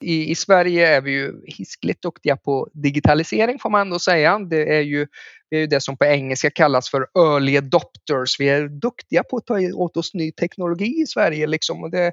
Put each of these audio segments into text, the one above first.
I, I Sverige är vi ju hiskligt duktiga på digitalisering får man ändå säga. Det är ju vi är ju det som på engelska kallas för early adopters. Vi är duktiga på att ta åt oss ny teknologi i Sverige. Liksom. Och det,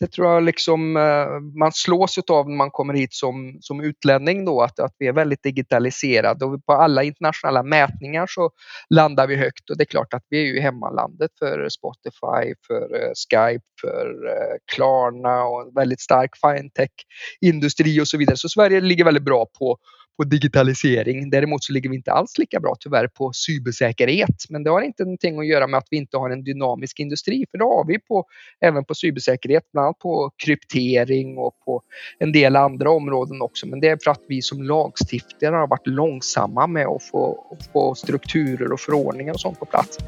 det tror jag liksom, eh, man slås av när man kommer hit som, som utlänning. Då, att, att vi är väldigt digitaliserade och på alla internationella mätningar så landar vi högt. Och det är klart att vi är ju hemmalandet för Spotify, för eh, Skype, för eh, Klarna och en väldigt stark fintech-industri och så vidare. Så Sverige ligger väldigt bra på på digitalisering. Däremot så ligger vi inte alls lika bra tyvärr på cybersäkerhet. Men det har inte någonting att göra med att vi inte har en dynamisk industri. För det har vi på, även på cybersäkerhet, bland annat på kryptering och på en del andra områden också. Men det är för att vi som lagstiftare har varit långsamma med att få, få strukturer och förordningar och sånt på plats.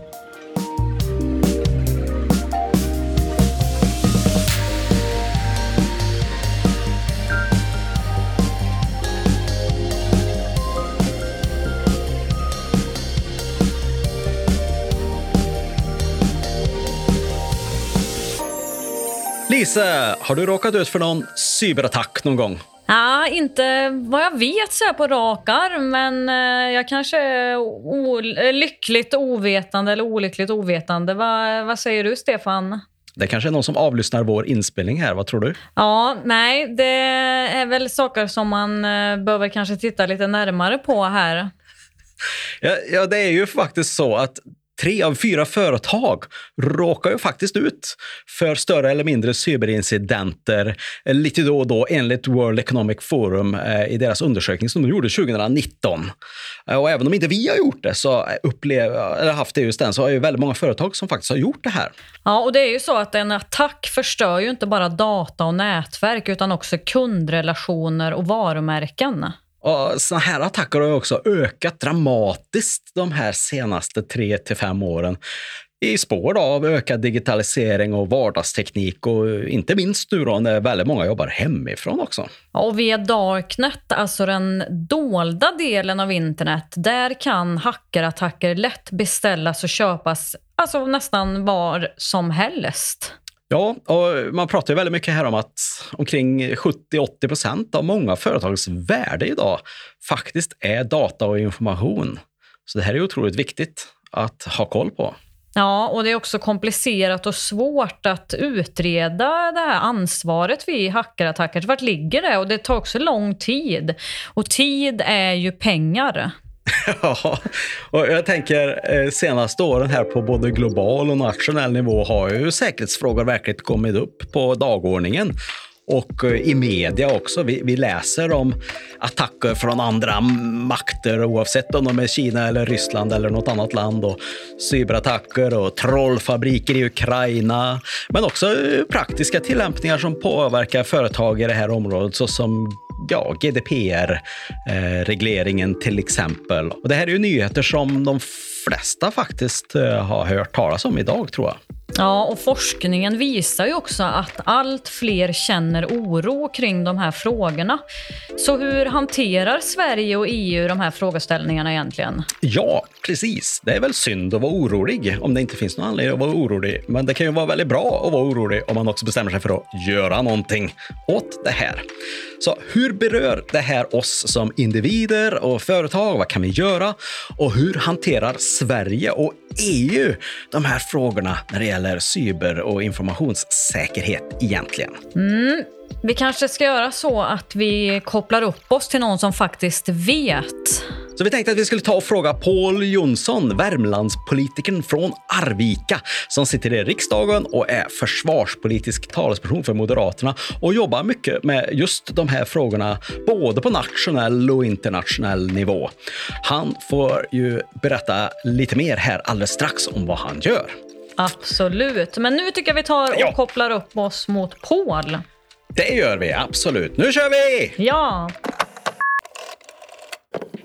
Lisa, har du råkat ut för någon cyberattack någon gång? Ja, inte vad jag vet så här på rak arm, men eh, jag kanske är lyckligt ovetande eller olyckligt ovetande. Va, vad säger du, Stefan? Det kanske är någon som avlyssnar vår inspelning här. Vad tror du? Ja, nej, det är väl saker som man eh, behöver kanske titta lite närmare på här. Ja, ja, det är ju faktiskt så att tre av fyra företag råkar ju faktiskt ut för större eller mindre cyberincidenter eh, lite då och då enligt World Economic Forum eh, i deras undersökning som de gjorde 2019. Eh, och även om inte vi har gjort det, så upplev, eller haft det just den, så är det väldigt många företag som faktiskt har gjort det här. Ja, och det är ju så att en attack förstör ju inte bara data och nätverk utan också kundrelationer och varumärken. Och såna här attacker har också ökat dramatiskt de här senaste tre till fem åren i spår av ökad digitalisering och vardagsteknik och inte minst nu då när väldigt många jobbar hemifrån också. Och via Darknet, alltså den dolda delen av internet, där kan hackerattacker lätt beställas och köpas alltså nästan var som helst. Ja, och man pratar ju väldigt mycket här om att omkring 70-80 procent av många företags värde idag faktiskt är data och information. Så det här är otroligt viktigt att ha koll på. Ja, och det är också komplicerat och svårt att utreda det här ansvaret vid hackerattacker. Vart ligger det? Och det tar också lång tid. Och tid är ju pengar. Ja, och jag tänker eh, senaste åren här på både global och nationell nivå har ju säkerhetsfrågor verkligen kommit upp på dagordningen och eh, i media också. Vi, vi, läser om attacker från andra makter oavsett om de är Kina eller Ryssland eller något annat land och cyberattacker och trollfabriker i Ukraina. Men också eh, praktiska tillämpningar som påverkar företag i det här området såsom ja, GDPR-regleringen eh, till exempel. Och det här är ju nyheter som de flesta faktiskt eh, har hört talas om idag, tror jag. Ja, och forskningen visar ju också att allt fler känner oro kring de här frågorna. Så hur hanterar Sverige och EU de här frågeställningarna egentligen? Ja, precis. Det är väl synd att vara orolig om det inte finns någon anledning att vara orolig. Men det kan ju vara väldigt bra att vara orolig om man också bestämmer sig för att göra någonting åt det här. Så hur berör det här oss som individer och företag? Vad kan vi göra? Och hur hanterar Sverige och EU de här frågorna när det gäller cyber och informationssäkerhet egentligen? Mm. Vi kanske ska göra så att vi kopplar upp oss till någon som faktiskt vet. Så vi tänkte att vi skulle ta och fråga Paul Jonsson, Värmlandspolitikern från Arvika, som sitter i riksdagen och är försvarspolitisk talesperson för Moderaterna och jobbar mycket med just de här frågorna, både på nationell och internationell nivå. Han får ju berätta lite mer här alldeles strax om vad han gör. Absolut, men nu tycker jag vi tar och ja. kopplar upp oss mot Paul. Det gör vi absolut. Nu kör vi! Ja!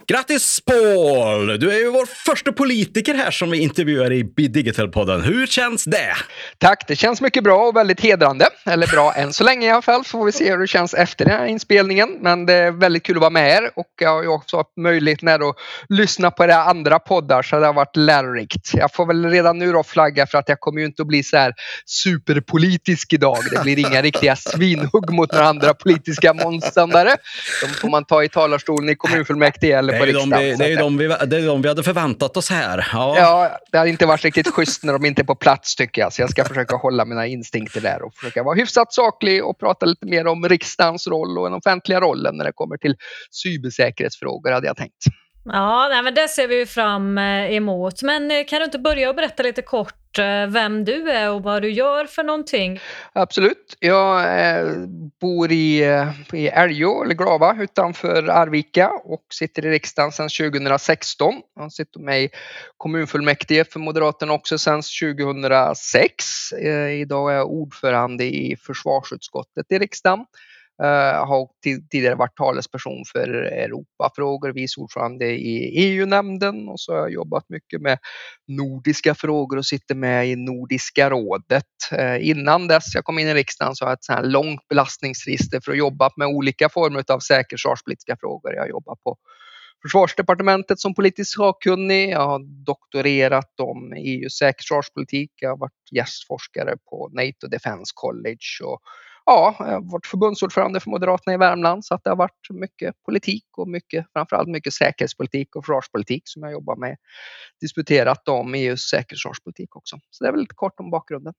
Grattis Paul! Du är ju vår första politiker här som vi intervjuar i Digital-podden. Hur känns det? Tack, det känns mycket bra och väldigt hedrande. Eller bra än så länge i alla fall, så får vi se hur det känns efter den här inspelningen. Men det är väldigt kul att vara med er och jag har ju också haft möjlighet att lyssna på era andra poddar så det har varit lärorikt. Jag får väl redan nu då flagga för att jag kommer ju inte att bli så här superpolitisk idag. Det blir inga riktiga svinhugg mot några andra politiska motståndare. De får man ta i talarstolen i kommunfullmäktige eller riksdagen. De, det, är de vi, det är de vi hade förväntat oss här. Ja. ja, det hade inte varit riktigt schysst när de inte är på plats tycker jag. Så jag ska försöka hålla mina instinkter där och försöka vara hyfsat saklig och prata lite mer om riksdagens roll och den offentliga rollen när det kommer till cybersäkerhetsfrågor hade jag tänkt. Ja, nej, men det ser vi fram eh, emot. Men eh, kan du inte börja och berätta lite kort eh, vem du är och vad du gör för någonting? Absolut. Jag bor i, i Älgå, eller Glava, utanför Arvika och sitter i riksdagen sedan 2016. Jag har suttit med i kommunfullmäktige för Moderaterna också sedan 2006. Idag är jag ordförande i försvarsutskottet i riksdagen. Eh, har tidigare varit talesperson för Europafrågor, vice ordförande i EU-nämnden och så har jag jobbat mycket med nordiska frågor och sitter med i Nordiska rådet. Eh, innan dess jag kom in i riksdagen så har jag ett här långt belastningsregister för att jobba med olika former av säkerhetspolitiska frågor. Jag jobbar på Försvarsdepartementet som politisk sakkunnig. Jag har doktorerat om EUs säkerhetspolitik. Jag har varit gästforskare på NATO Defence College och ja, eh, jag har varit förbundsordförande för Moderaterna i Värmland så att det har varit mycket politik och mycket, framförallt mycket säkerhetspolitik och försvarspolitik som jag jobbar med. Disputerat om EUs säkerhetspolitik också. Så det är väl lite kort om bakgrunden.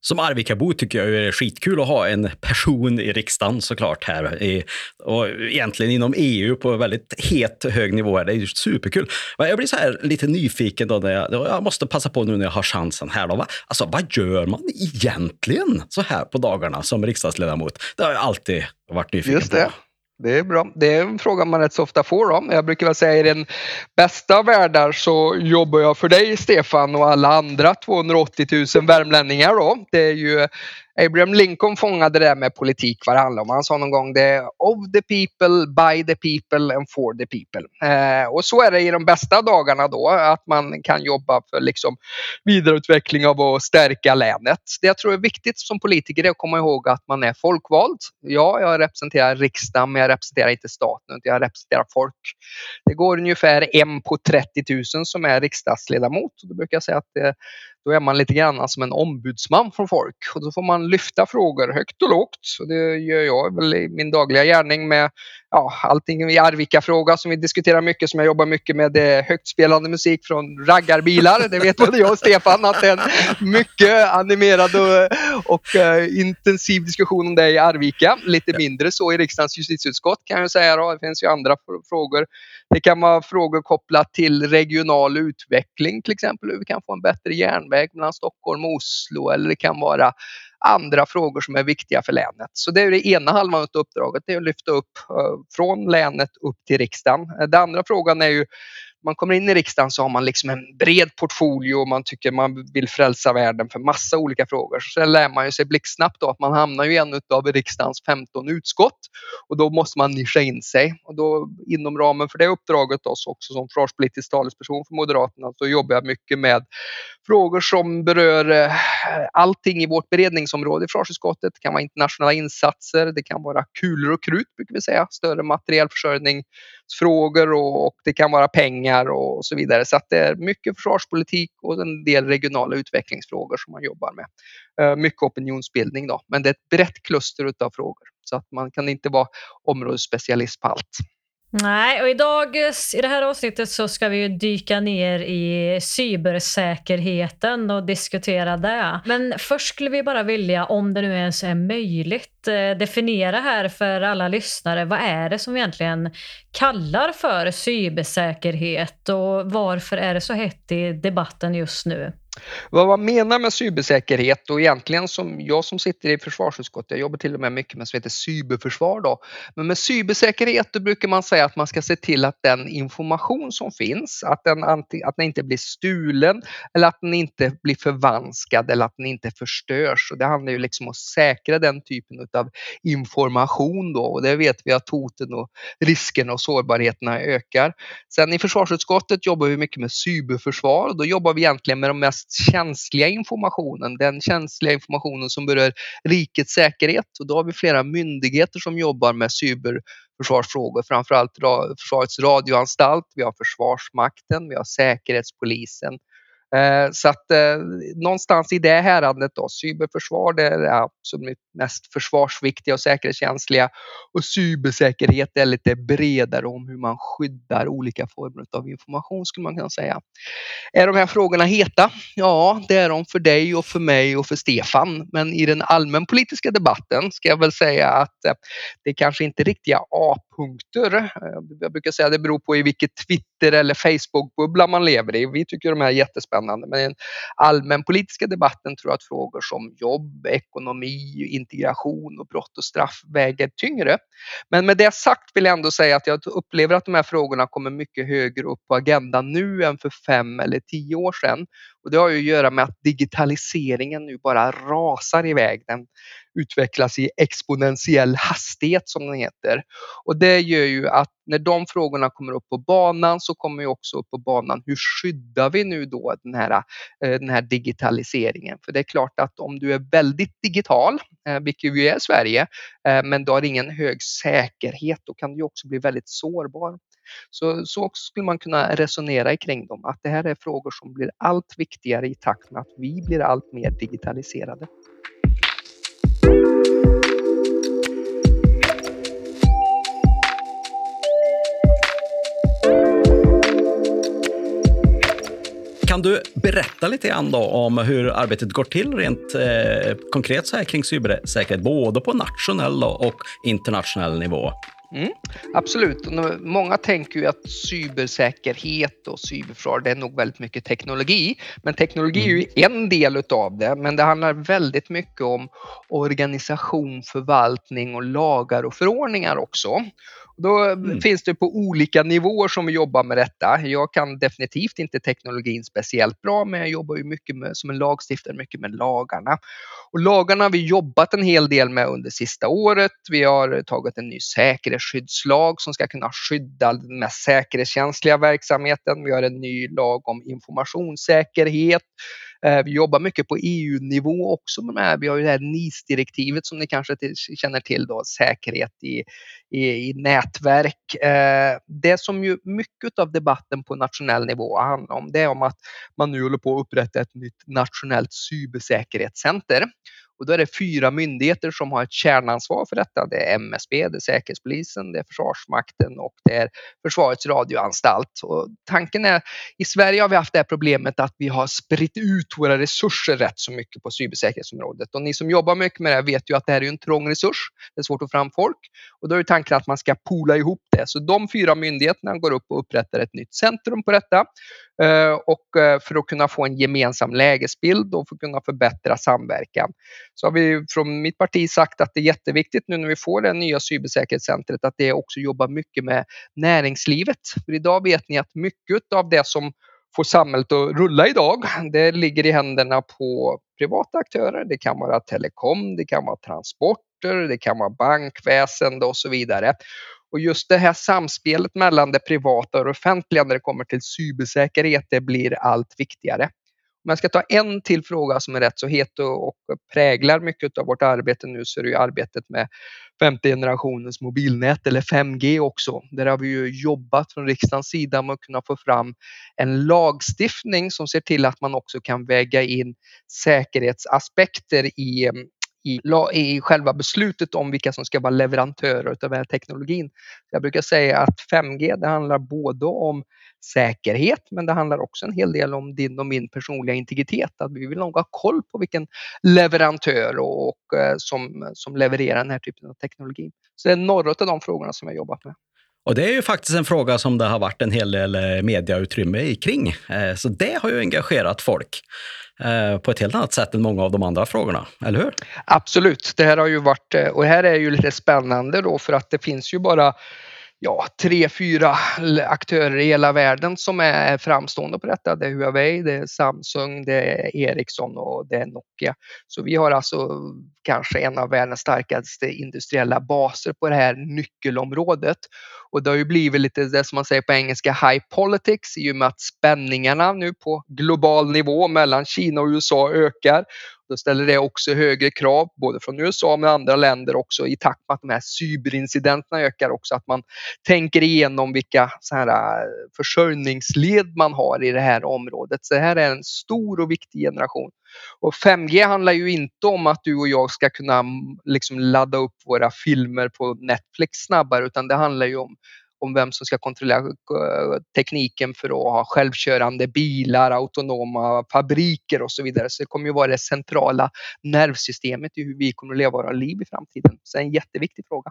Som Arvikabo tycker jag är skitkul att ha en person i riksdagen såklart här. Och egentligen inom EU på väldigt het hög nivå. Det är superkul. Jag blir så här lite nyfiken då. När jag, jag måste passa på nu när jag har chansen här. Då. Alltså, vad gör man egentligen så här på dagarna som riksdagsledamot? Det har jag alltid varit nyfiken Just det. på. Det är bra. Det är en fråga man rätt så ofta får. Då. Jag brukar väl säga i den bästa världar så jobbar jag för dig Stefan och alla andra 280 000 värmlänningar. Då. Det är ju Abraham Lincoln fångade det där med politik vad det handlar om. Han sa någon gång det är of the people, by the people and for the people. Eh, och så är det i de bästa dagarna då, att man kan jobba för liksom vidareutveckling av att stärka länet. Det jag tror är viktigt som politiker är att komma ihåg att man är folkvald. Ja, jag representerar riksdagen, men jag representerar inte staten, utan jag representerar folk. Det går ungefär en på 30 000 som är riksdagsledamot. Då brukar jag säga att eh, då är man lite grann alltså, som en ombudsman för folk och då får man lyfta frågor högt och lågt. Och det gör jag väl i min dagliga gärning med ja, allting i Arvika-fråga som vi diskuterar mycket, som jag jobbar mycket med. Det är högt spelande musik från raggarbilar. Det vet både jag och Stefan att det är en mycket animerad och, och uh, intensiv diskussion om det i Arvika. Lite mindre så i riksdagens justitieutskott kan jag säga. Då. Det finns ju andra frågor. Det kan vara frågor kopplat till regional utveckling, till exempel hur vi kan få en bättre järnväg mellan Stockholm och Oslo eller det kan vara andra frågor som är viktiga för länet. Så det är det ena halvan av uppdraget, det är att lyfta upp eh, från länet upp till riksdagen. Eh, den andra frågan är ju man kommer in i riksdagen så har man liksom en bred portfolio och man tycker man vill frälsa världen för massa olika frågor. Så sen lär man ju sig blixtsnabbt att man hamnar i en av riksdagens 15 utskott och då måste man nischa in sig. Och då inom ramen för det uppdraget då, så också som försvarspolitisk talesperson för Moderaterna så jobbar jag mycket med frågor som berör eh, allting i vårt beredningsområde i försvarsutskottet. Det kan vara internationella insatser, det kan vara kulor och krut brukar vi säga, större frågor och, och det kan vara pengar och så vidare. Så att det är mycket försvarspolitik och en del regionala utvecklingsfrågor som man jobbar med. Eh, mycket opinionsbildning då, men det är ett brett kluster utav frågor så att man kan inte vara områdesspecialist på allt. Nej, och idag i det här avsnittet så ska vi dyka ner i cybersäkerheten och diskutera det. Men först skulle vi bara vilja, om det nu ens är möjligt, eh, definiera här för alla lyssnare. Vad är det som vi egentligen kallar för cybersäkerhet och varför är det så hett i debatten just nu? Vad man menar med cybersäkerhet och egentligen som jag som sitter i försvarsutskottet, jag jobbar till och med mycket med som heter cyberförsvar då. Men med cybersäkerhet då brukar man säga att man ska se till att den information som finns, att den, att den inte blir stulen eller att den inte blir förvanskad eller att den inte förstörs. Och det handlar ju liksom om att säkra den typen av information då och det vet vi att hoten och riskerna och sårbarheterna ökar. Sen i försvarsutskottet jobbar vi mycket med cyberförsvar och då jobbar vi egentligen med de mest känsliga informationen, den känsliga informationen som berör rikets säkerhet. Och då har vi flera myndigheter som jobbar med cyberförsvarsfrågor, framförallt Försvarets radioanstalt, vi har Försvarsmakten, vi har Säkerhetspolisen. Eh, så att eh, någonstans i det häradet då, cyberförsvar det är det absolut mest försvarsviktiga och säkerhetskänsliga och cybersäkerhet är lite bredare om hur man skyddar olika former av information skulle man kunna säga. Är de här frågorna heta? Ja, det är de för dig och för mig och för Stefan. Men i den allmänpolitiska debatten ska jag väl säga att eh, det är kanske inte riktiga punkter. Eh, jag brukar säga att det beror på i vilket Twitter eller Facebook-bubbla man lever i. Vi tycker de här är jättespännande. Men i den allmänpolitiska debatten tror jag att frågor som jobb, ekonomi, integration och brott och straff väger tyngre. Men med det sagt vill jag ändå säga att jag upplever att de här frågorna kommer mycket högre upp på agendan nu än för fem eller tio år sedan. Och det har ju att göra med att digitaliseringen nu bara rasar iväg. Den utvecklas i exponentiell hastighet som den heter. Och det gör ju att när de frågorna kommer upp på banan så kommer ju också upp på banan hur skyddar vi nu då den här, eh, den här digitaliseringen? För det är klart att om du är väldigt digital, eh, vilket vi är i Sverige, eh, men du har ingen hög säkerhet, då kan du också bli väldigt sårbar. Så, så skulle man kunna resonera kring dem, att det här är frågor som blir allt viktigare i takt med att vi blir allt mer digitaliserade. Kan du berätta lite grann då om hur arbetet går till rent eh, konkret så här kring cybersäkerhet, både på nationell och internationell nivå? Mm, absolut. Många tänker ju att cybersäkerhet och cyberförsvar, det är nog väldigt mycket teknologi. Men teknologi är ju mm. en del utav det, men det handlar väldigt mycket om organisation, förvaltning och lagar och förordningar också. Då mm. finns det på olika nivåer som vi jobbar med detta. Jag kan definitivt inte teknologin speciellt bra, men jag jobbar ju mycket med, som en lagstiftare mycket med lagarna. Och lagarna har vi jobbat en hel del med under sista året. Vi har tagit en ny säkerhetsskyddslag som ska kunna skydda den mest säkerhetskänsliga verksamheten. Vi har en ny lag om informationssäkerhet. Eh, vi jobbar mycket på EU-nivå också med det eh, här. Vi har ju det här NIS-direktivet som ni kanske känner till då, säkerhet i, i, i nätverk. Eh, det som ju mycket av debatten på nationell nivå handlar om, det är om att man nu håller på att upprätta ett nytt nationellt cybersäkerhetscenter. Och då är det fyra myndigheter som har ett kärnansvar för detta. Det är MSB, det är Säkerhetspolisen, det är Försvarsmakten och det är Försvarets radioanstalt. Och tanken är, i Sverige har vi haft det här problemet att vi har spritt ut våra resurser rätt så mycket på cybersäkerhetsområdet. Och ni som jobbar mycket med det här vet ju att det här är en trång resurs. Det är svårt att få fram folk och då är tanken att man ska pola ihop det. Så de fyra myndigheterna går upp och upprättar ett nytt centrum på detta. Eh, och eh, för att kunna få en gemensam lägesbild och för att kunna förbättra samverkan. Så har vi från mitt parti sagt att det är jätteviktigt nu när vi får det nya cybersäkerhetscentret att det också jobbar mycket med näringslivet. För idag vet ni att mycket av det som får samhället att rulla idag, det ligger i händerna på privata aktörer. Det kan vara telekom, det kan vara transporter, det kan vara bankväsende och så vidare. Och just det här samspelet mellan det privata och det offentliga när det kommer till cybersäkerhet, det blir allt viktigare. Om jag ska ta en till fråga som är rätt så het och, präglar mycket av vårt arbete nu så är det ju arbetet med femte generationens mobilnät eller 5G också. Där har vi ju jobbat från riksdagens sida med att kunna få fram en lagstiftning som ser till att man också kan väga in säkerhetsaspekter i i, i själva beslutet om vilka som ska vara leverantörer av den här teknologin. Jag brukar säga att 5G det handlar både om säkerhet men det handlar också en hel del om din och min personliga integritet. Att vi vill nog ha koll på vilken leverantör och, och eh, som, som levererar den här typen av teknologi. Så det är några av de frågorna som jag jobbat med. Och det är ju faktiskt en fråga som det har varit en hel del eh, mediautrymme kring. Eh, så det har ju engagerat folk. Eh, på ett helt annat sätt än många av de andra frågorna, eller hur? Absolut, det här har ju varit, eh, och här är ju lite spännande då för att det finns ju bara ja, tre, fyra aktörer i hela världen som är framstående på detta. Det är Huawei, det är Samsung, det är Ericsson och det är Nokia. Så vi har alltså kanske en av världens starkaste industriella baser på det här nyckelområdet. Och det har ju blivit lite det som man säger på engelska high politics i och med att spänningarna nu på global nivå mellan Kina och USA ökar. Då ställer det också högre krav både från USA och andra länder också i takt med att de här cyberincidenterna ökar också att man tänker igenom vilka så här äh, försörjningsled man har i det här området. Så det här är en stor och viktig generation. Och 5G handlar ju inte om att du och jag ska kunna mm, liksom ladda upp våra filmer på Netflix snabbare utan det handlar ju om om vem som ska kontrollera eh, tekniken för att ha självkörande bilar, autonoma fabriker och så vidare. Så det kommer ju vara det centrala nervsystemet i hur vi kommer att leva våra liv i framtiden. Så det är en jätteviktig fråga.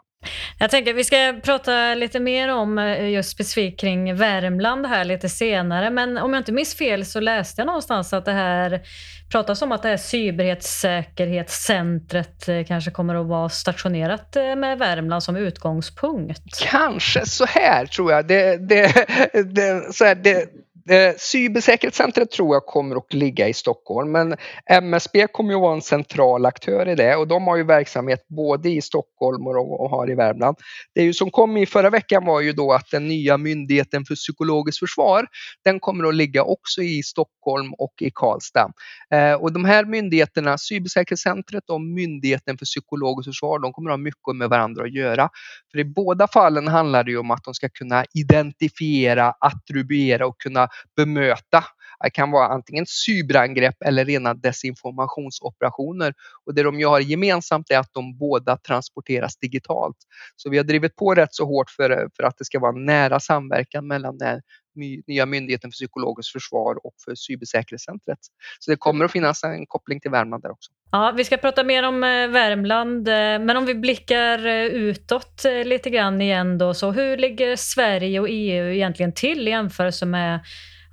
Jag tänker att vi ska prata lite mer om eh, just specifikt kring Värmland här lite senare. Men om jag inte minns fel så läste jag någonstans att det här pratas om att det här cybersäkerhetscentret eh, kanske kommer att vara stationerat eh, med Värmland som utgångspunkt. Kanske så här tror jag. Det, det, det, så här, det, Eh, cybersäkerhetscentret tror jag kommer att ligga i Stockholm men MSB kommer att vara en central aktör i det och de har ju verksamhet både i Stockholm och, har i Värmland. Det är ju som kom i förra veckan var ju då att den nya myndigheten för psykologiskt försvar den kommer att ligga också i Stockholm och i Karlstad. Eh, och de här myndigheterna, cybersäkerhetscentret och myndigheten för psykologiskt försvar, de kommer att ha mycket med varandra att göra. För i båda fallen handlar det ju om att de ska kunna identifiera, attribuera och kunna bemöta. Det kan vara antingen cyberangrepp eller rena desinformationsoperationer. Och det de har gemensamt är att de båda transporteras digitalt. Så vi har drivit på rätt så hårt för, för att det ska vara nära samverkan mellan den nya myndigheten för psykologiskt försvar och för cybersäkerhetscentret. Så det kommer att finnas en koppling till Värmland där också. Ja, vi ska prata mer om eh, Värmland, eh, men om vi blickar eh, utåt lite grann igen då, så hur ligger Sverige och EU egentligen till i jämförelse med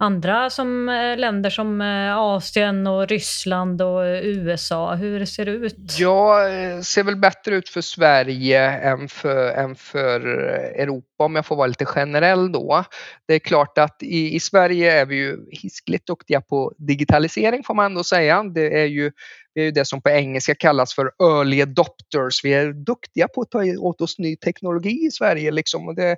andra som, eh, länder som eh, Asien och Ryssland och eh, USA? Hur ser det ut? Ja, ser väl bättre ut för Sverige än för, än för Europa om jag får vara lite generell då. Det är klart att i, i Sverige är vi ju hiskligt duktiga på digitalisering får man ändå säga. Det är ju vi är ju det som på engelska kallas för early adopters. Vi är duktiga på att ta åt oss ny teknologi i Sverige. Liksom. Och det,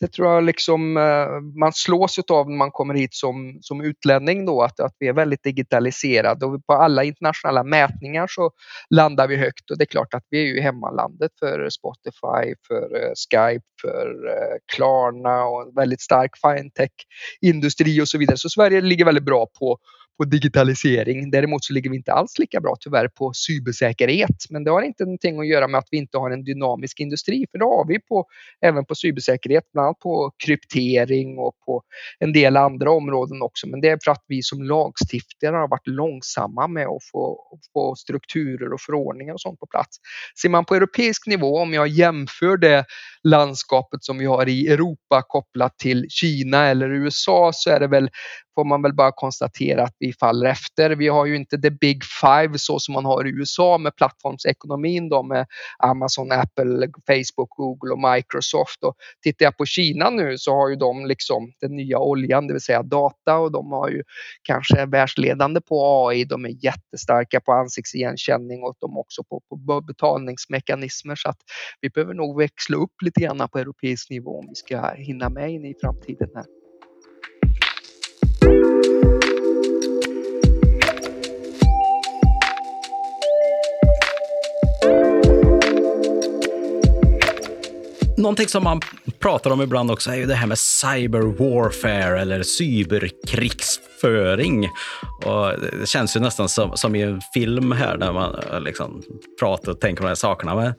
det tror jag liksom, eh, man slås av när man kommer hit som, som utlänning. Då, att, att vi är väldigt digitaliserade och på alla internationella mätningar så landar vi högt. Och det är klart att vi är ju hemmalandet för Spotify, för eh, Skype, för eh, Klarna och en väldigt stark fintech-industri och så vidare. Så Sverige ligger väldigt bra på på digitalisering. Däremot så ligger vi inte alls lika bra tyvärr på cybersäkerhet. Men det har inte någonting att göra med att vi inte har en dynamisk industri. För det har vi på, även på cybersäkerhet, bland annat på kryptering och på en del andra områden också. Men det är för att vi som lagstiftare har varit långsamma med att få, få strukturer och förordningar och sånt på plats. Ser man på europeisk nivå, om jag jämför det landskapet som vi har i Europa kopplat till Kina eller USA så är det väl får man väl bara konstatera att vi faller efter. Vi har ju inte the big five så som man har i USA med plattformsekonomin då med Amazon, Apple, Facebook, Google och Microsoft. Och tittar jag på Kina nu så har ju de liksom den nya oljan, det vill säga data och de har ju kanske världsledande på AI. De är jättestarka på ansiktsigenkänning och de också på, på betalningsmekanismer så att vi behöver nog växla upp lite grann på europeisk nivå om vi ska hinna med in i framtiden här. Någonting som man pratar om ibland också är ju det här med cyber warfare eller cyberkrigsföring. Och det känns ju nästan som, som i en film här när man liksom pratar och tänker på de här sakerna. Men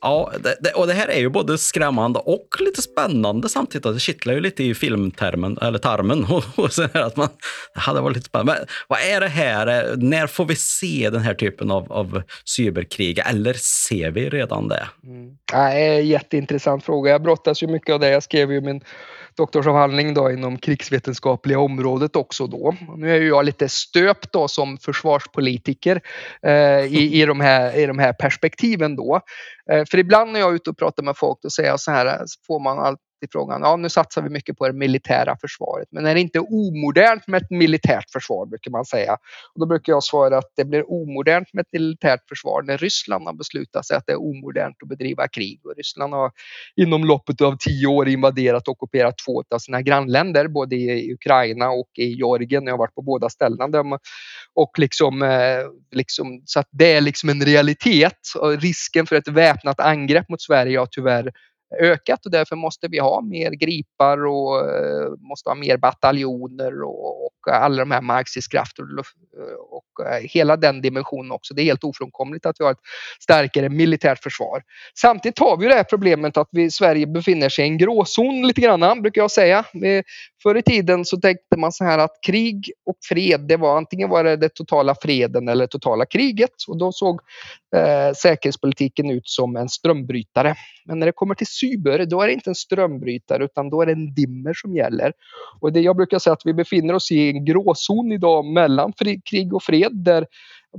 Ja, det, det, och det här är ju både skrämmande och lite spännande samtidigt. Alltså, det kittlar ju lite i filmtermen, eller tarmen. Och, så att man, det hade varit lite spännande. Men vad är det här? När får vi se den här typen av, av cyberkrig? Eller ser vi redan det? Mm. Ja, jätteintressant fråga. Jag brottas ju mycket av det. Jag skrev ju min doktorsavhandling då inom krigsvetenskapliga området också då. Nu är ju jag lite stöpt då som försvarspolitiker eh, i, i, de här, i de här perspektiven då. Eh, för ibland när jag är ute och pratar med folk då säger jag så här, eh, så får man allt i frågan, ja nu satsar vi mycket på det militära försvaret. Men är det inte omodernt med ett militärt försvar brukar man säga. Och då brukar jag svara att det blir omodernt med ett militärt försvar när Ryssland har beslutat sig att det är omodernt att bedriva krig. Och Ryssland har inom loppet av tio år invaderat och ockuperat två av sina grannländer, både i Ukraina och i Georgien. Jag har varit på båda ställena. Och liksom, eh, liksom, så att det är liksom en realitet. Och risken för ett väpnat angrepp mot Sverige har tyvärr ökat och därför måste vi ha mer gripar och eh, måste ha mer bataljoner och, och alla de här markstridskrafter och, eh, och eh, hela den dimensionen också. Det är helt ofrånkomligt att vi har ett starkare militärt försvar. Samtidigt har vi det här problemet att vi i Sverige befinner sig i en gråzon lite grann, brukar jag säga. Förr i tiden så tänkte man så här att krig och fred, det var antingen var det, det totala freden eller det totala kriget och då såg eh, säkerhetspolitiken ut som en strömbrytare. Men när det kommer till cyber, då är det inte en strömbrytare utan då är det en dimmer som gäller. Och det jag brukar säga att vi befinner oss i en gråzon idag mellan krig och fred där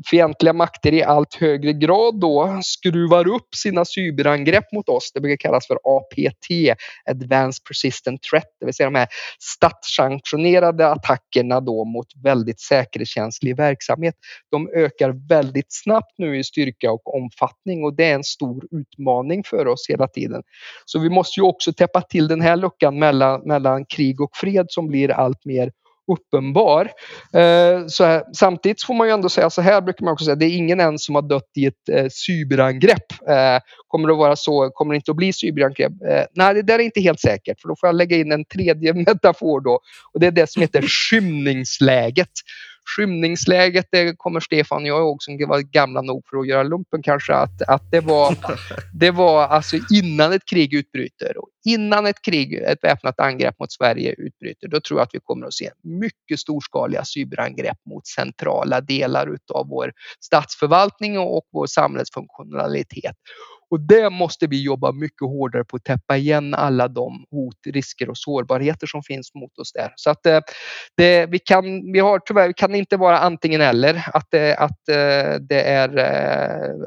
fientliga makter i allt högre grad då skruvar upp sina cyberangrepp mot oss. Det brukar kallas för APT, Advanced Persistent Threat, det vill säga de här statssanktionerade attackerna då mot väldigt säkerhetskänslig verksamhet. De ökar väldigt snabbt nu i styrka och omfattning och det är en stor utmaning för oss hela tiden. Så vi måste ju också täppa till den här luckan mellan, mellan krig och fred som blir allt mer uppenbar. Eh, så här, samtidigt får man ju ändå säga så här brukar man också säga, det är ingen än som har dött i ett eh, cyberangrepp. Eh, kommer det att vara så? Kommer det inte att bli cyberangrepp? Eh, nej, det där är inte helt säkert för då får jag lägga in en tredje metafor då och det är det som heter skymningsläget skymningsläget, det kommer Stefan och jag ihåg som var gamla nog för att göra lumpen kanske, att, att det var, det var alltså innan ett krig utbryter och innan ett krig, ett väpnat angrepp mot Sverige utbryter, då tror jag att vi kommer att se mycket storskaliga cyberangrepp mot centrala delar utav vår statsförvaltning och vår samhällsfunktionalitet. Och det måste vi jobba mycket hårdare på att täppa igen alla de hot, risker och sårbarheter som finns mot oss där. Så att eh, det, vi kan, vi har tyvärr, vi kan inte vara antingen eller, att det, att eh, det är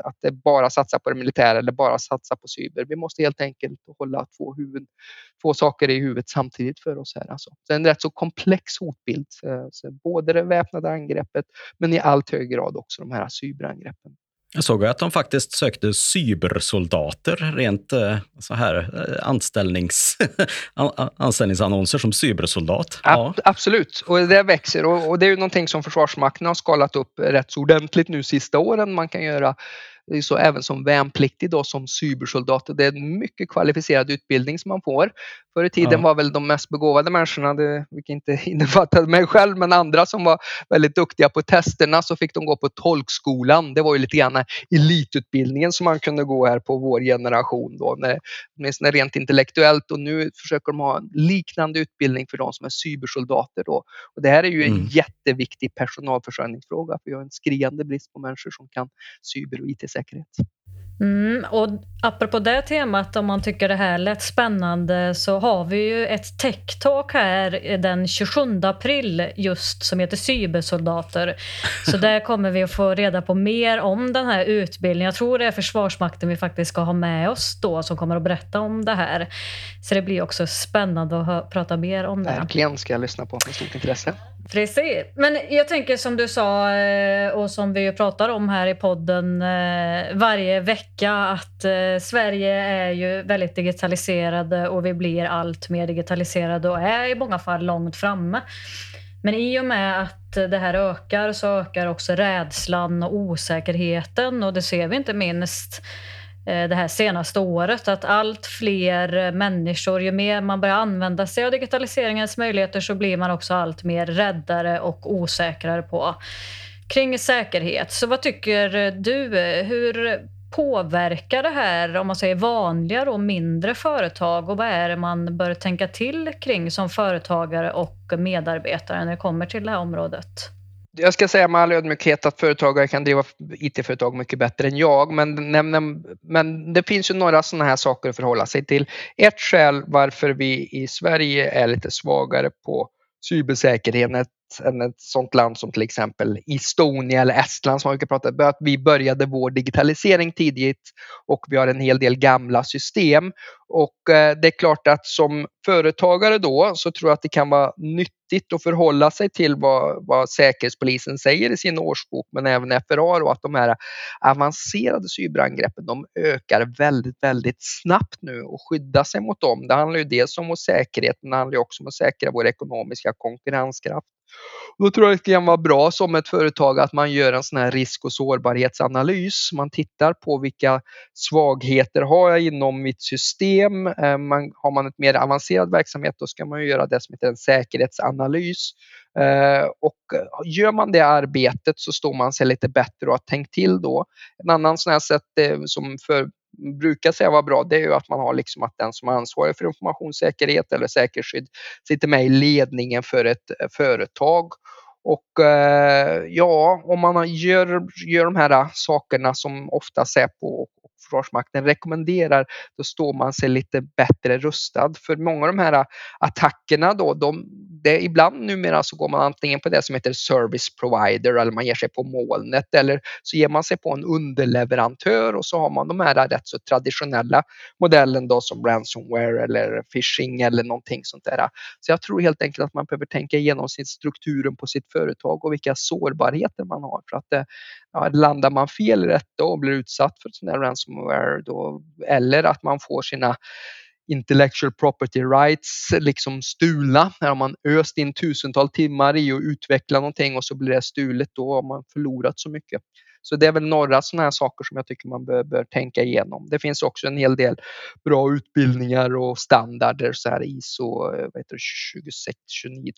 att det bara satsa på det militära eller bara satsa på cyber. Vi måste helt enkelt hålla två, huvud, två saker i huvudet samtidigt för oss här. Alltså. Det är en rätt så komplex hotbild, så både det väpnade angreppet men i allt högre grad också de här cyberangreppen. Jag såg att de faktiskt sökte cybersoldater, rent eh, så här eh, anställnings, anställningsannonser som cybersoldat. Ja. Absolut, och det växer och, och det är ju någonting som Försvarsmakten har skalat upp rätt så ordentligt nu sista åren. Man kan göra så även som värnpliktig då som cybersoldat. Det är en mycket kvalificerad utbildning som man får. Förr i tiden ja. var väl de mest begåvade människorna, det, vilket inte innefattade mig själv, men andra som var väldigt duktiga på testerna så fick de gå på tolkskolan. Det var ju lite grann elitutbildningen som man kunde gå här på vår generation då, när, åtminstone rent intellektuellt och nu försöker de ha en liknande utbildning för de som är cybersoldater då. Och det här är ju en mm. jätteviktig personalförsörjningsfråga för vi har en skriande brist på människor som kan cyber och IT-säkerhet. Mm, och apropå det temat, om man tycker det här lät spännande så har vi ju ett tech-talk här den 27 april just som heter Cybersoldater. Så där kommer vi att få reda på mer om den här utbildningen. Jag tror det är Försvarsmakten vi faktiskt ska ha med oss då som kommer att berätta om det här. Så det blir också spännande att prata mer om det. Verkligen ska jag lyssna på med stort intresse. Precis. Men jag tänker som du sa eh, och som vi pratar om här i podden eh, varje vecka att eh, Sverige är ju väldigt digitaliserade och vi blir allt mer digitaliserade och är i många fall långt framme. Men i och med att det här ökar så ökar också rädslan och osäkerheten och det ser vi inte minst Eh, det här senaste året att allt fler eh, människor, ju mer man börjar använda sig av digitaliseringens möjligheter så blir man också allt mer räddare och osäkrare på kring säkerhet. Så vad tycker eh, du? Hur påverkar det här om man säger vanliga och mindre företag och vad är det man bör tänka till kring som företagare och medarbetare när det kommer till det här området? Jag ska säga med all ödmjukhet att företagare kan driva IT-företag mycket bättre än jag. Men, men, men det finns ju några sådana här saker att förhålla sig till. Ett skäl varför vi i Sverige är lite svagare på cybersäkerhet än ett sådant land som till exempel Estonia eller Estland som man brukar prata om. Att vi började vår digitalisering tidigt och vi har en hel del gamla system. Och eh, det är klart att som företagare då så tror jag att det kan vara nyttigt att förhålla sig till vad, vad Säkerhetspolisen säger i sin årsbok men även FRA och att de här avancerade cyberangreppen de ökar väldigt, väldigt snabbt nu och skydda sig mot dem. Det handlar ju dels om vår säkerhet men det handlar också om att säkra vår ekonomiska konkurrenskraft. Då tror jag det kan vara bra som ett företag att man gör en sån här risk och sårbarhetsanalys. Man tittar på vilka svagheter har jag inom mitt system. Eh, man, har man ett mer avancerad verksamhet då ska man göra det som heter en säkerhetsanalys. Eh, och eh, gör man det arbetet så står man sig lite bättre och har tänkt till då. En annan sån här sätt eh, som för brukar säga vara bra, det är ju att man har liksom att den som är ansvarig för informationssäkerhet eller säkerhetsskydd sitter med i ledningen för ett eh, företag. Och eh, ja, om man gör, gör de här sakerna som ofta Säpo Försvarsmakten rekommenderar, då står man sig lite bättre rustad. För många av de här attackerna då, de, det, ibland numera så går man antingen på det som heter service provider eller man ger sig på molnet eller så ger man sig på en underleverantör och så har man de här rätt så traditionella modellen då som ransomware eller phishing eller någonting sånt där. Så jag tror helt enkelt att man behöver tänka igenom sin strukturen på sitt företag och vilka sårbarheter man har för att eh, ja, landar man fel i detta och blir utsatt för sån här ransomware då, eller att man får sina intellectual property rights liksom stulna. har man öst in tusentals timmar i att utveckla någonting och så blir det stulet, då har man förlorat så mycket. Så det är väl några sådana här saker som jag tycker man bör, bör, tänka igenom. Det finns också en hel del bra utbildningar och standarder, så här ISO vad heter 26 29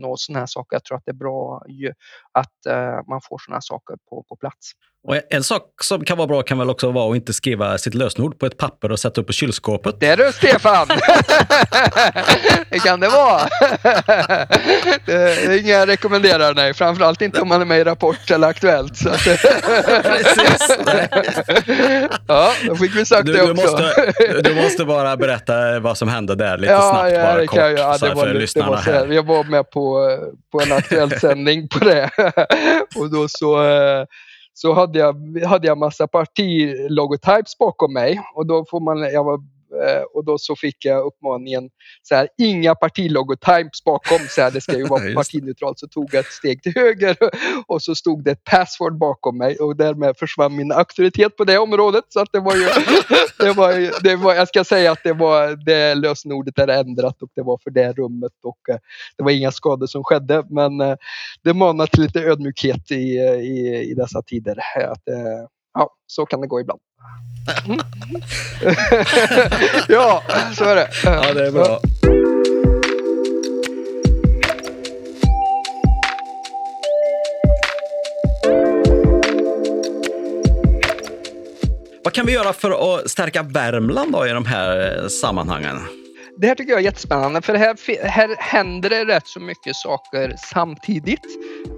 000 och sådana här saker. Jag tror att det är bra att uh, man får sådana här saker på, på plats. Och en sak som kan vara bra kan väl också vara att inte skriva sitt lösenord på ett papper och sätta upp i kylskåpet. Det är du Stefan! det kan det vara. det är inga jag rekommenderar, nej. Framförallt inte om man är med i Rapport eller Aktuellt. Precis. ja, då fick vi sagt du, det också. Du måste, du måste bara berätta vad som hände där lite ja, snabbt. Ja, bara det kort, kan jag. Ja, det var, det var här. Jag var med på, på en aktuell sändning på det. och då så eh, så hade jag, hade jag massa partilogotypes bakom mig och då får man, jag var Eh, och då så fick jag uppmaningen så här, inga partilogotypes bakom, så här, det ska ju vara partineutralt. Så tog jag ett steg till höger och så stod det ett password bakom mig och därmed försvann min auktoritet på det området. Så att det var ju, det var, det var, jag ska säga att det var det lösenordet är ändrat och det var för det rummet och eh, det var inga skador som skedde. Men eh, det manar till lite ödmjukhet i, i, i dessa tider. Att, ja, så kan det gå ibland. ja, så är det. Ja, det är bra. Vad kan vi göra för att stärka Värmland då i de här sammanhangen? Det här tycker jag är jättespännande för här, här händer det rätt så mycket saker samtidigt.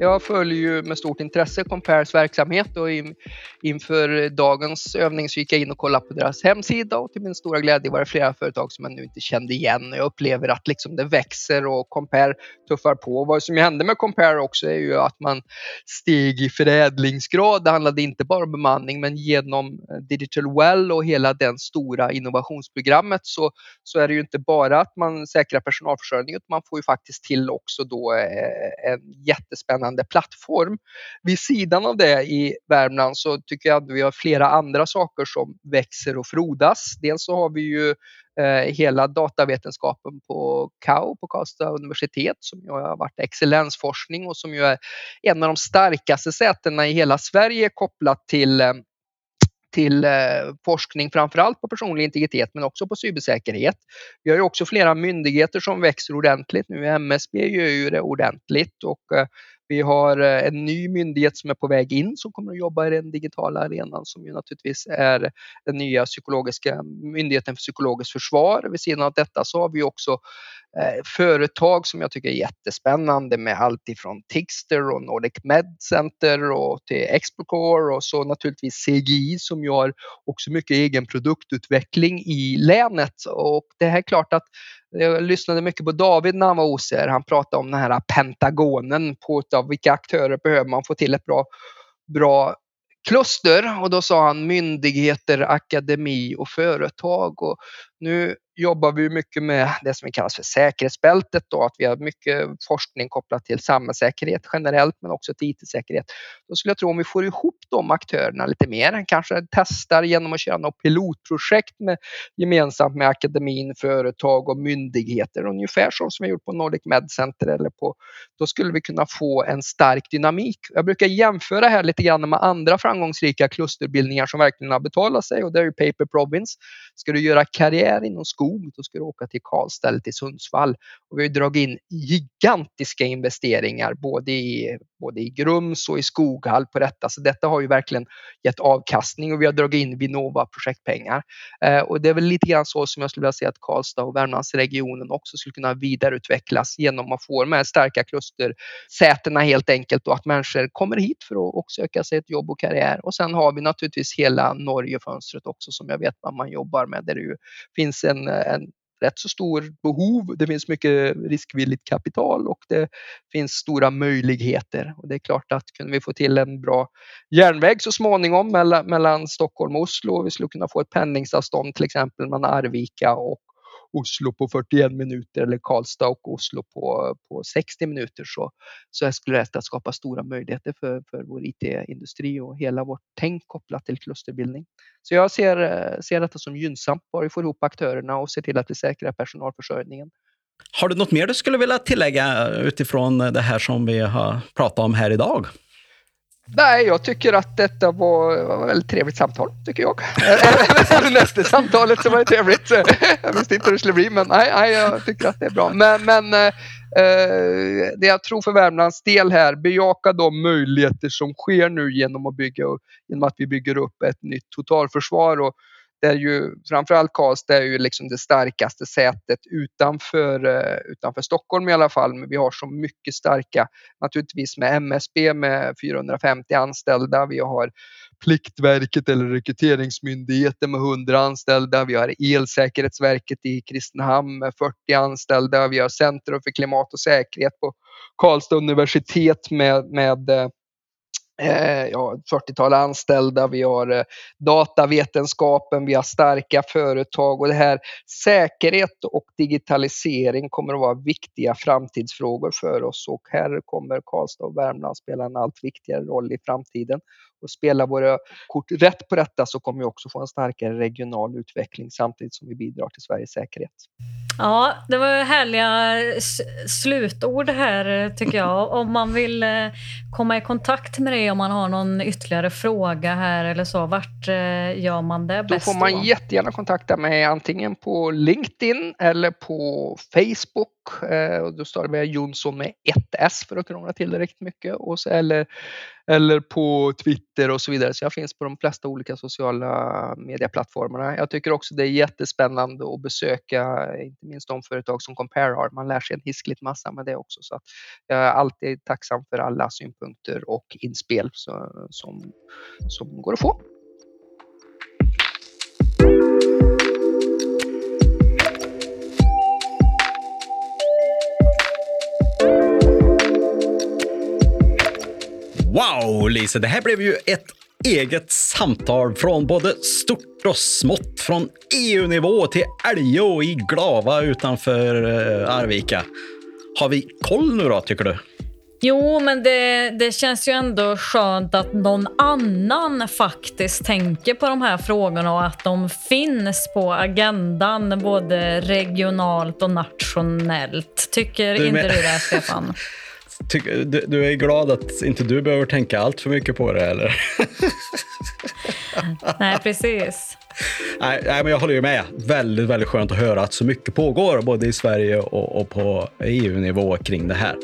Jag följer ju med stort intresse Compares verksamhet och in, inför dagens övning så gick jag in och kollade på deras hemsida och till min stora glädje var det flera företag som jag nu inte kände igen. Jag upplever att liksom det växer och Compare tuffar på. Vad som hände med Compare också är ju att man steg i förädlingsgrad. Det handlade inte bara om bemanning men genom eh, Digital Well och hela den stora innovationsprogrammet så, så är det ju inte bara bara att man säkrar personalförsörjningen utan man får ju faktiskt till också då eh, en jättespännande plattform. Vid sidan av det i Värmland så tycker jag att vi har flera andra saker som växer och frodas. Dels så har vi ju eh, hela datavetenskapen på KAU, på Karlstad universitet, som ju har varit excellensforskning och som ju är en av de starkaste sätena i hela Sverige kopplat till eh, till eh, forskning framförallt på personlig integritet men också på cybersäkerhet. Vi har ju också flera myndigheter som växer ordentligt nu. MSB gör ju det ordentligt och eh, vi har eh, en ny myndighet som är på väg in som kommer att jobba i den digitala arenan som ju naturligtvis är den nya psykologiska myndigheten för psykologiskt försvar. Vid sidan av detta så har vi också eh, företag som jag tycker är jättespännande med allt ifrån Tixter och Nordic Med Center och till Exprocore och så naturligtvis CGI som gör också mycket egen produktutveckling i länet. Och det är klart att jag lyssnade mycket på David när han var OCR. Han pratade om den här pentagonen på av vilka aktörer behöver man få till ett bra, bra kluster och då sa han myndigheter, akademi och företag. Och nu jobbar vi mycket med det som vi kallar för säkerhetsbältet då, att vi har mycket forskning kopplat till samhällssäkerhet generellt men också till IT-säkerhet. Då skulle jag tro om vi får ihop de aktörerna lite mer, kanske testar genom att köra något pilotprojekt med, gemensamt med akademin, företag och myndigheter, ungefär som vi gjort på Nordic Med Center eller på, då skulle vi kunna få en stark dynamik. Jag brukar jämföra här lite grann med andra framgångsrika klusterbildningar som verkligen har betalat sig och det är ju Paper Province. Ska du göra karriär inom skog, då ska du åka till Karlstad eller till Sundsvall. Och vi har dragit in gigantiska investeringar både i, både i Grums och i Skoghall på detta. Så detta har ju verkligen gett avkastning och vi har dragit in Vinnova projektpengar. Eh, och det är väl lite grann så som jag skulle vilja säga att Karlstad och Värmlandsregionen också skulle kunna vidareutvecklas genom att få de här starka klustersätena helt enkelt och att människor kommer hit för att också söka sig ett jobb och karriär. Och sen har vi naturligtvis hela Norgefönstret också som jag vet vad man jobbar med där det ju finns en en rätt så stor behov. Det finns mycket riskvilligt kapital och det finns stora möjligheter. Och det är klart att kunde vi få till en bra järnväg så småningom mellan, mellan Stockholm och Oslo vi skulle kunna få ett pendlingsavstånd till exempel mellan Arvika och Oslo på 41 minuter eller Karlstad och Oslo på, på 60 minuter så, så skulle detta skapa stora möjligheter för, för vår IT-industri och hela vårt tänk kopplat till klusterbildning. Så jag ser, eh, ser detta som gynnsamt, bara vi får ihop aktörerna och ser till att vi säkrar personalförsörjningen. Har du något mer du skulle vilja tillägga utifrån det här som vi har pratat om här idag? Nej, jag tycker att detta var, var ett väldigt trevligt samtal, tycker jag. Nästa samtalet som var trevligt. Jag visste inte hur det skulle bli, men nej, nej jag tycker att det är bra. Men, men eh, det jag tror för Värmlands del här, bejaka de möjligheter som sker nu genom att, bygga, genom att vi bygger upp ett nytt totalförsvar. Och det är ju framförallt Karlstad är ju liksom det starkaste sätet utanför, eh, utanför Stockholm i alla fall. Men vi har så mycket starka, naturligtvis med MSB med 450 anställda. Vi har Pliktverket eller Rekryteringsmyndigheten med 100 anställda. Vi har Elsäkerhetsverket i Kristinehamn med 40 anställda. Vi har Centrum för klimat och säkerhet på Karlstad universitet med, med eh, Eh, ja, 40-tal anställda, vi har eh, datavetenskapen, vi har starka företag och det här säkerhet och digitalisering kommer att vara viktiga framtidsfrågor för oss och här kommer Karlstad och Värmland spela en allt viktigare roll i framtiden. Och spelar våra kort rätt på detta så kommer vi också få en starkare regional utveckling samtidigt som vi bidrar till Sveriges säkerhet. Ja, det var härliga slutord här tycker jag. Om man vill eh, komma i kontakt med dig om man har någon ytterligare fråga här eller så, vart eh, gör man det bäst? Då får man då? jättegärna kontakta mig antingen på LinkedIn eller på Facebook. Eh, då står det Jonsson med ett S för att krångla till det riktigt mycket. Och så, eller eller på Twitter och så vidare. Så jag finns på de flesta olika sociala medieplattformarna. Jag tycker också det är jättespännande att besöka inte minst de företag som Compare har. Man lär sig en hiskligt massa med det också. Så jag är alltid tacksam för alla synpunkter och inspel som, som går att få. Lisa, det här blev ju ett eget samtal från både stort och smått. Från EU-nivå till Älgå i Glava utanför uh, Arvika. Har vi koll nu då, tycker du? Jo, men det, det känns ju ändå skönt att någon annan faktiskt tänker på de här frågorna och att de finns på agendan både regionalt och nationellt. Tycker du inte du det, Stefan? du, du, är glad att inte du behöver tänka allt för mycket på det, eller? nej, precis. Nej, nej, men jag håller ju med. Väldigt, väldigt skönt att höra att så mycket pågår, både i Sverige och, och på EU-nivå kring det här.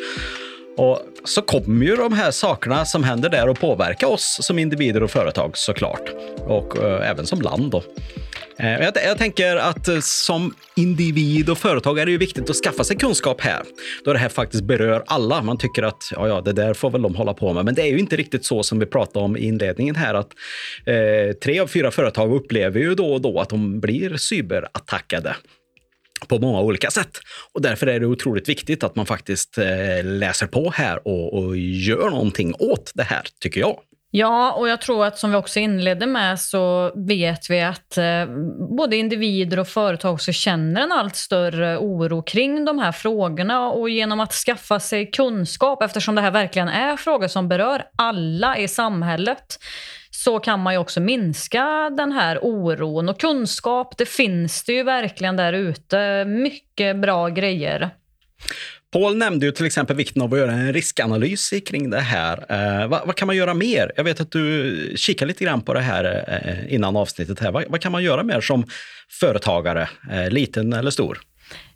Och så kommer ju de här sakerna som händer där att påverka oss som individer och företag såklart. Och uh, även som land då. Eh, jag, jag, tänker att eh, som individ och företag är det ju viktigt att skaffa sig kunskap här, då det här faktiskt berör alla. Man tycker att ja, ja, det där får väl de hålla på med, men det är ju inte riktigt så som vi pratade om i inledningen här, att eh, tre av fyra företag upplever ju då och då att de blir cyberattackade på många olika sätt. Och därför är det otroligt viktigt att man faktiskt eh, läser på här och, och gör någonting åt det här, tycker jag. Ja, och jag tror att som vi också inledde med så vet vi att eh, både individer och företag också känner en allt större oro kring de här frågorna och genom att skaffa sig kunskap, eftersom det här verkligen är frågor som berör alla i samhället, så kan man ju också minska den här oron. Och kunskap, det finns det ju verkligen där ute. Mycket bra grejer. Paul nämnde ju till exempel vikten av att göra en riskanalys kring det här. Eh, vad, vad, kan man göra mer? Jag vet att du kikade lite grann på det här eh, innan avsnittet. här. Vad, vad, kan man göra mer som företagare, eh, liten eller stor?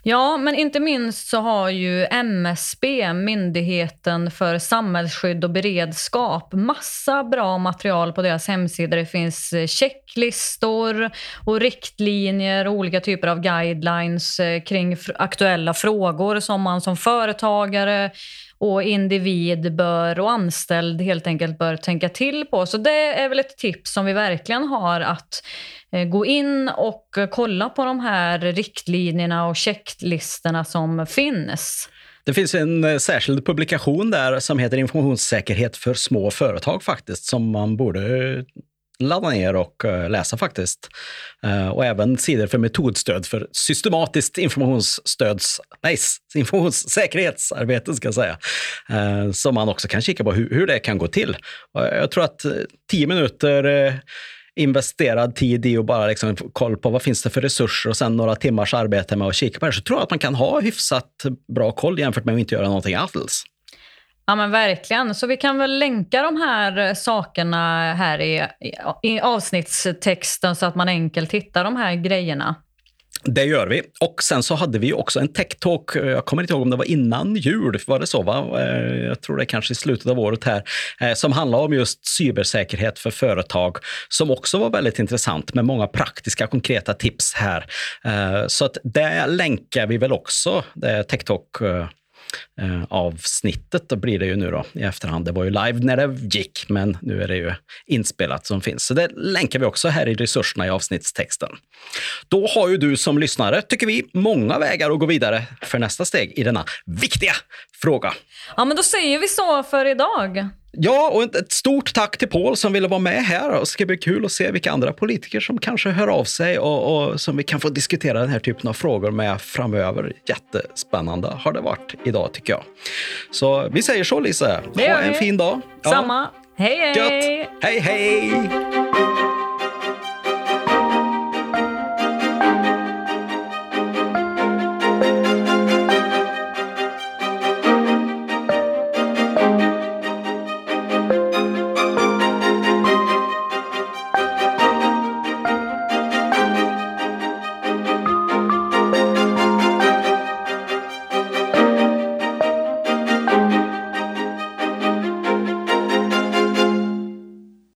Ja, men inte minst så har ju MSB, Myndigheten för samhällsskydd och beredskap, massa bra material på deras hemsida. Det finns eh, check checklistor och riktlinjer och olika typer av guidelines eh, kring aktuella frågor som man som företagare och individ bör, och anställd helt enkelt bör tänka till på. Så det är väl ett tips som vi verkligen har att eh, gå in och kolla på de här riktlinjerna och checklistorna som finns. Det finns en eh, särskild publikation där som heter Informationssäkerhet för små företag faktiskt, som man borde ladda ner och eh, läsa faktiskt. Eh, och även sidor för metodstöd för systematiskt informationsstöds, nej, informationssäkerhetsarbete ska jag säga. Eh, Som man också kan kika på hur, hur det kan gå till. Jag tror att tio minuter investerad tid i att bara liksom koll på vad finns det för resurser och sen några timmars arbete med att kika på det, så tror jag att man kan ha hyfsat bra koll jämfört med att inte göra någonting alls. Ja men verkligen. Så vi kan väl länka de här eh, sakerna här i, i avsnittstexten så att man enkelt hittar de här grejerna. Det gör vi. Och sen så hade vi också en tech-talk, jag kommer inte ihåg om det var innan jul, var det så? Va? Eh, jag tror det är kanske i slutet av året här, eh, som handlar om just cybersäkerhet för företag, som också var väldigt intressant med många praktiska konkreta tips här. Så att det länkar vi väl också, det tech-talk eh, avsnittet då blir det ju nu då i efterhand. Det var ju live när det gick, men nu är det ju inspelat som finns. Så det länkar vi också här i resurserna i avsnittstexten. Då har ju du som lyssnare, tycker vi, många vägar att gå vidare för nästa steg i denna viktiga fråga. Ja, men då säger vi så för idag. Ja, och ett stort tack till Paul som ville vara med här. Det ska bli kul att se vilka andra politiker som kanske hör av sig och, och som vi kan få diskutera den här typen av frågor med framöver. Jättespännande har det varit idag tycker jag. Så vi säger så Lisa. Ha en fin dag. Ja. Samma. Hej hej! Gött. Hej hej!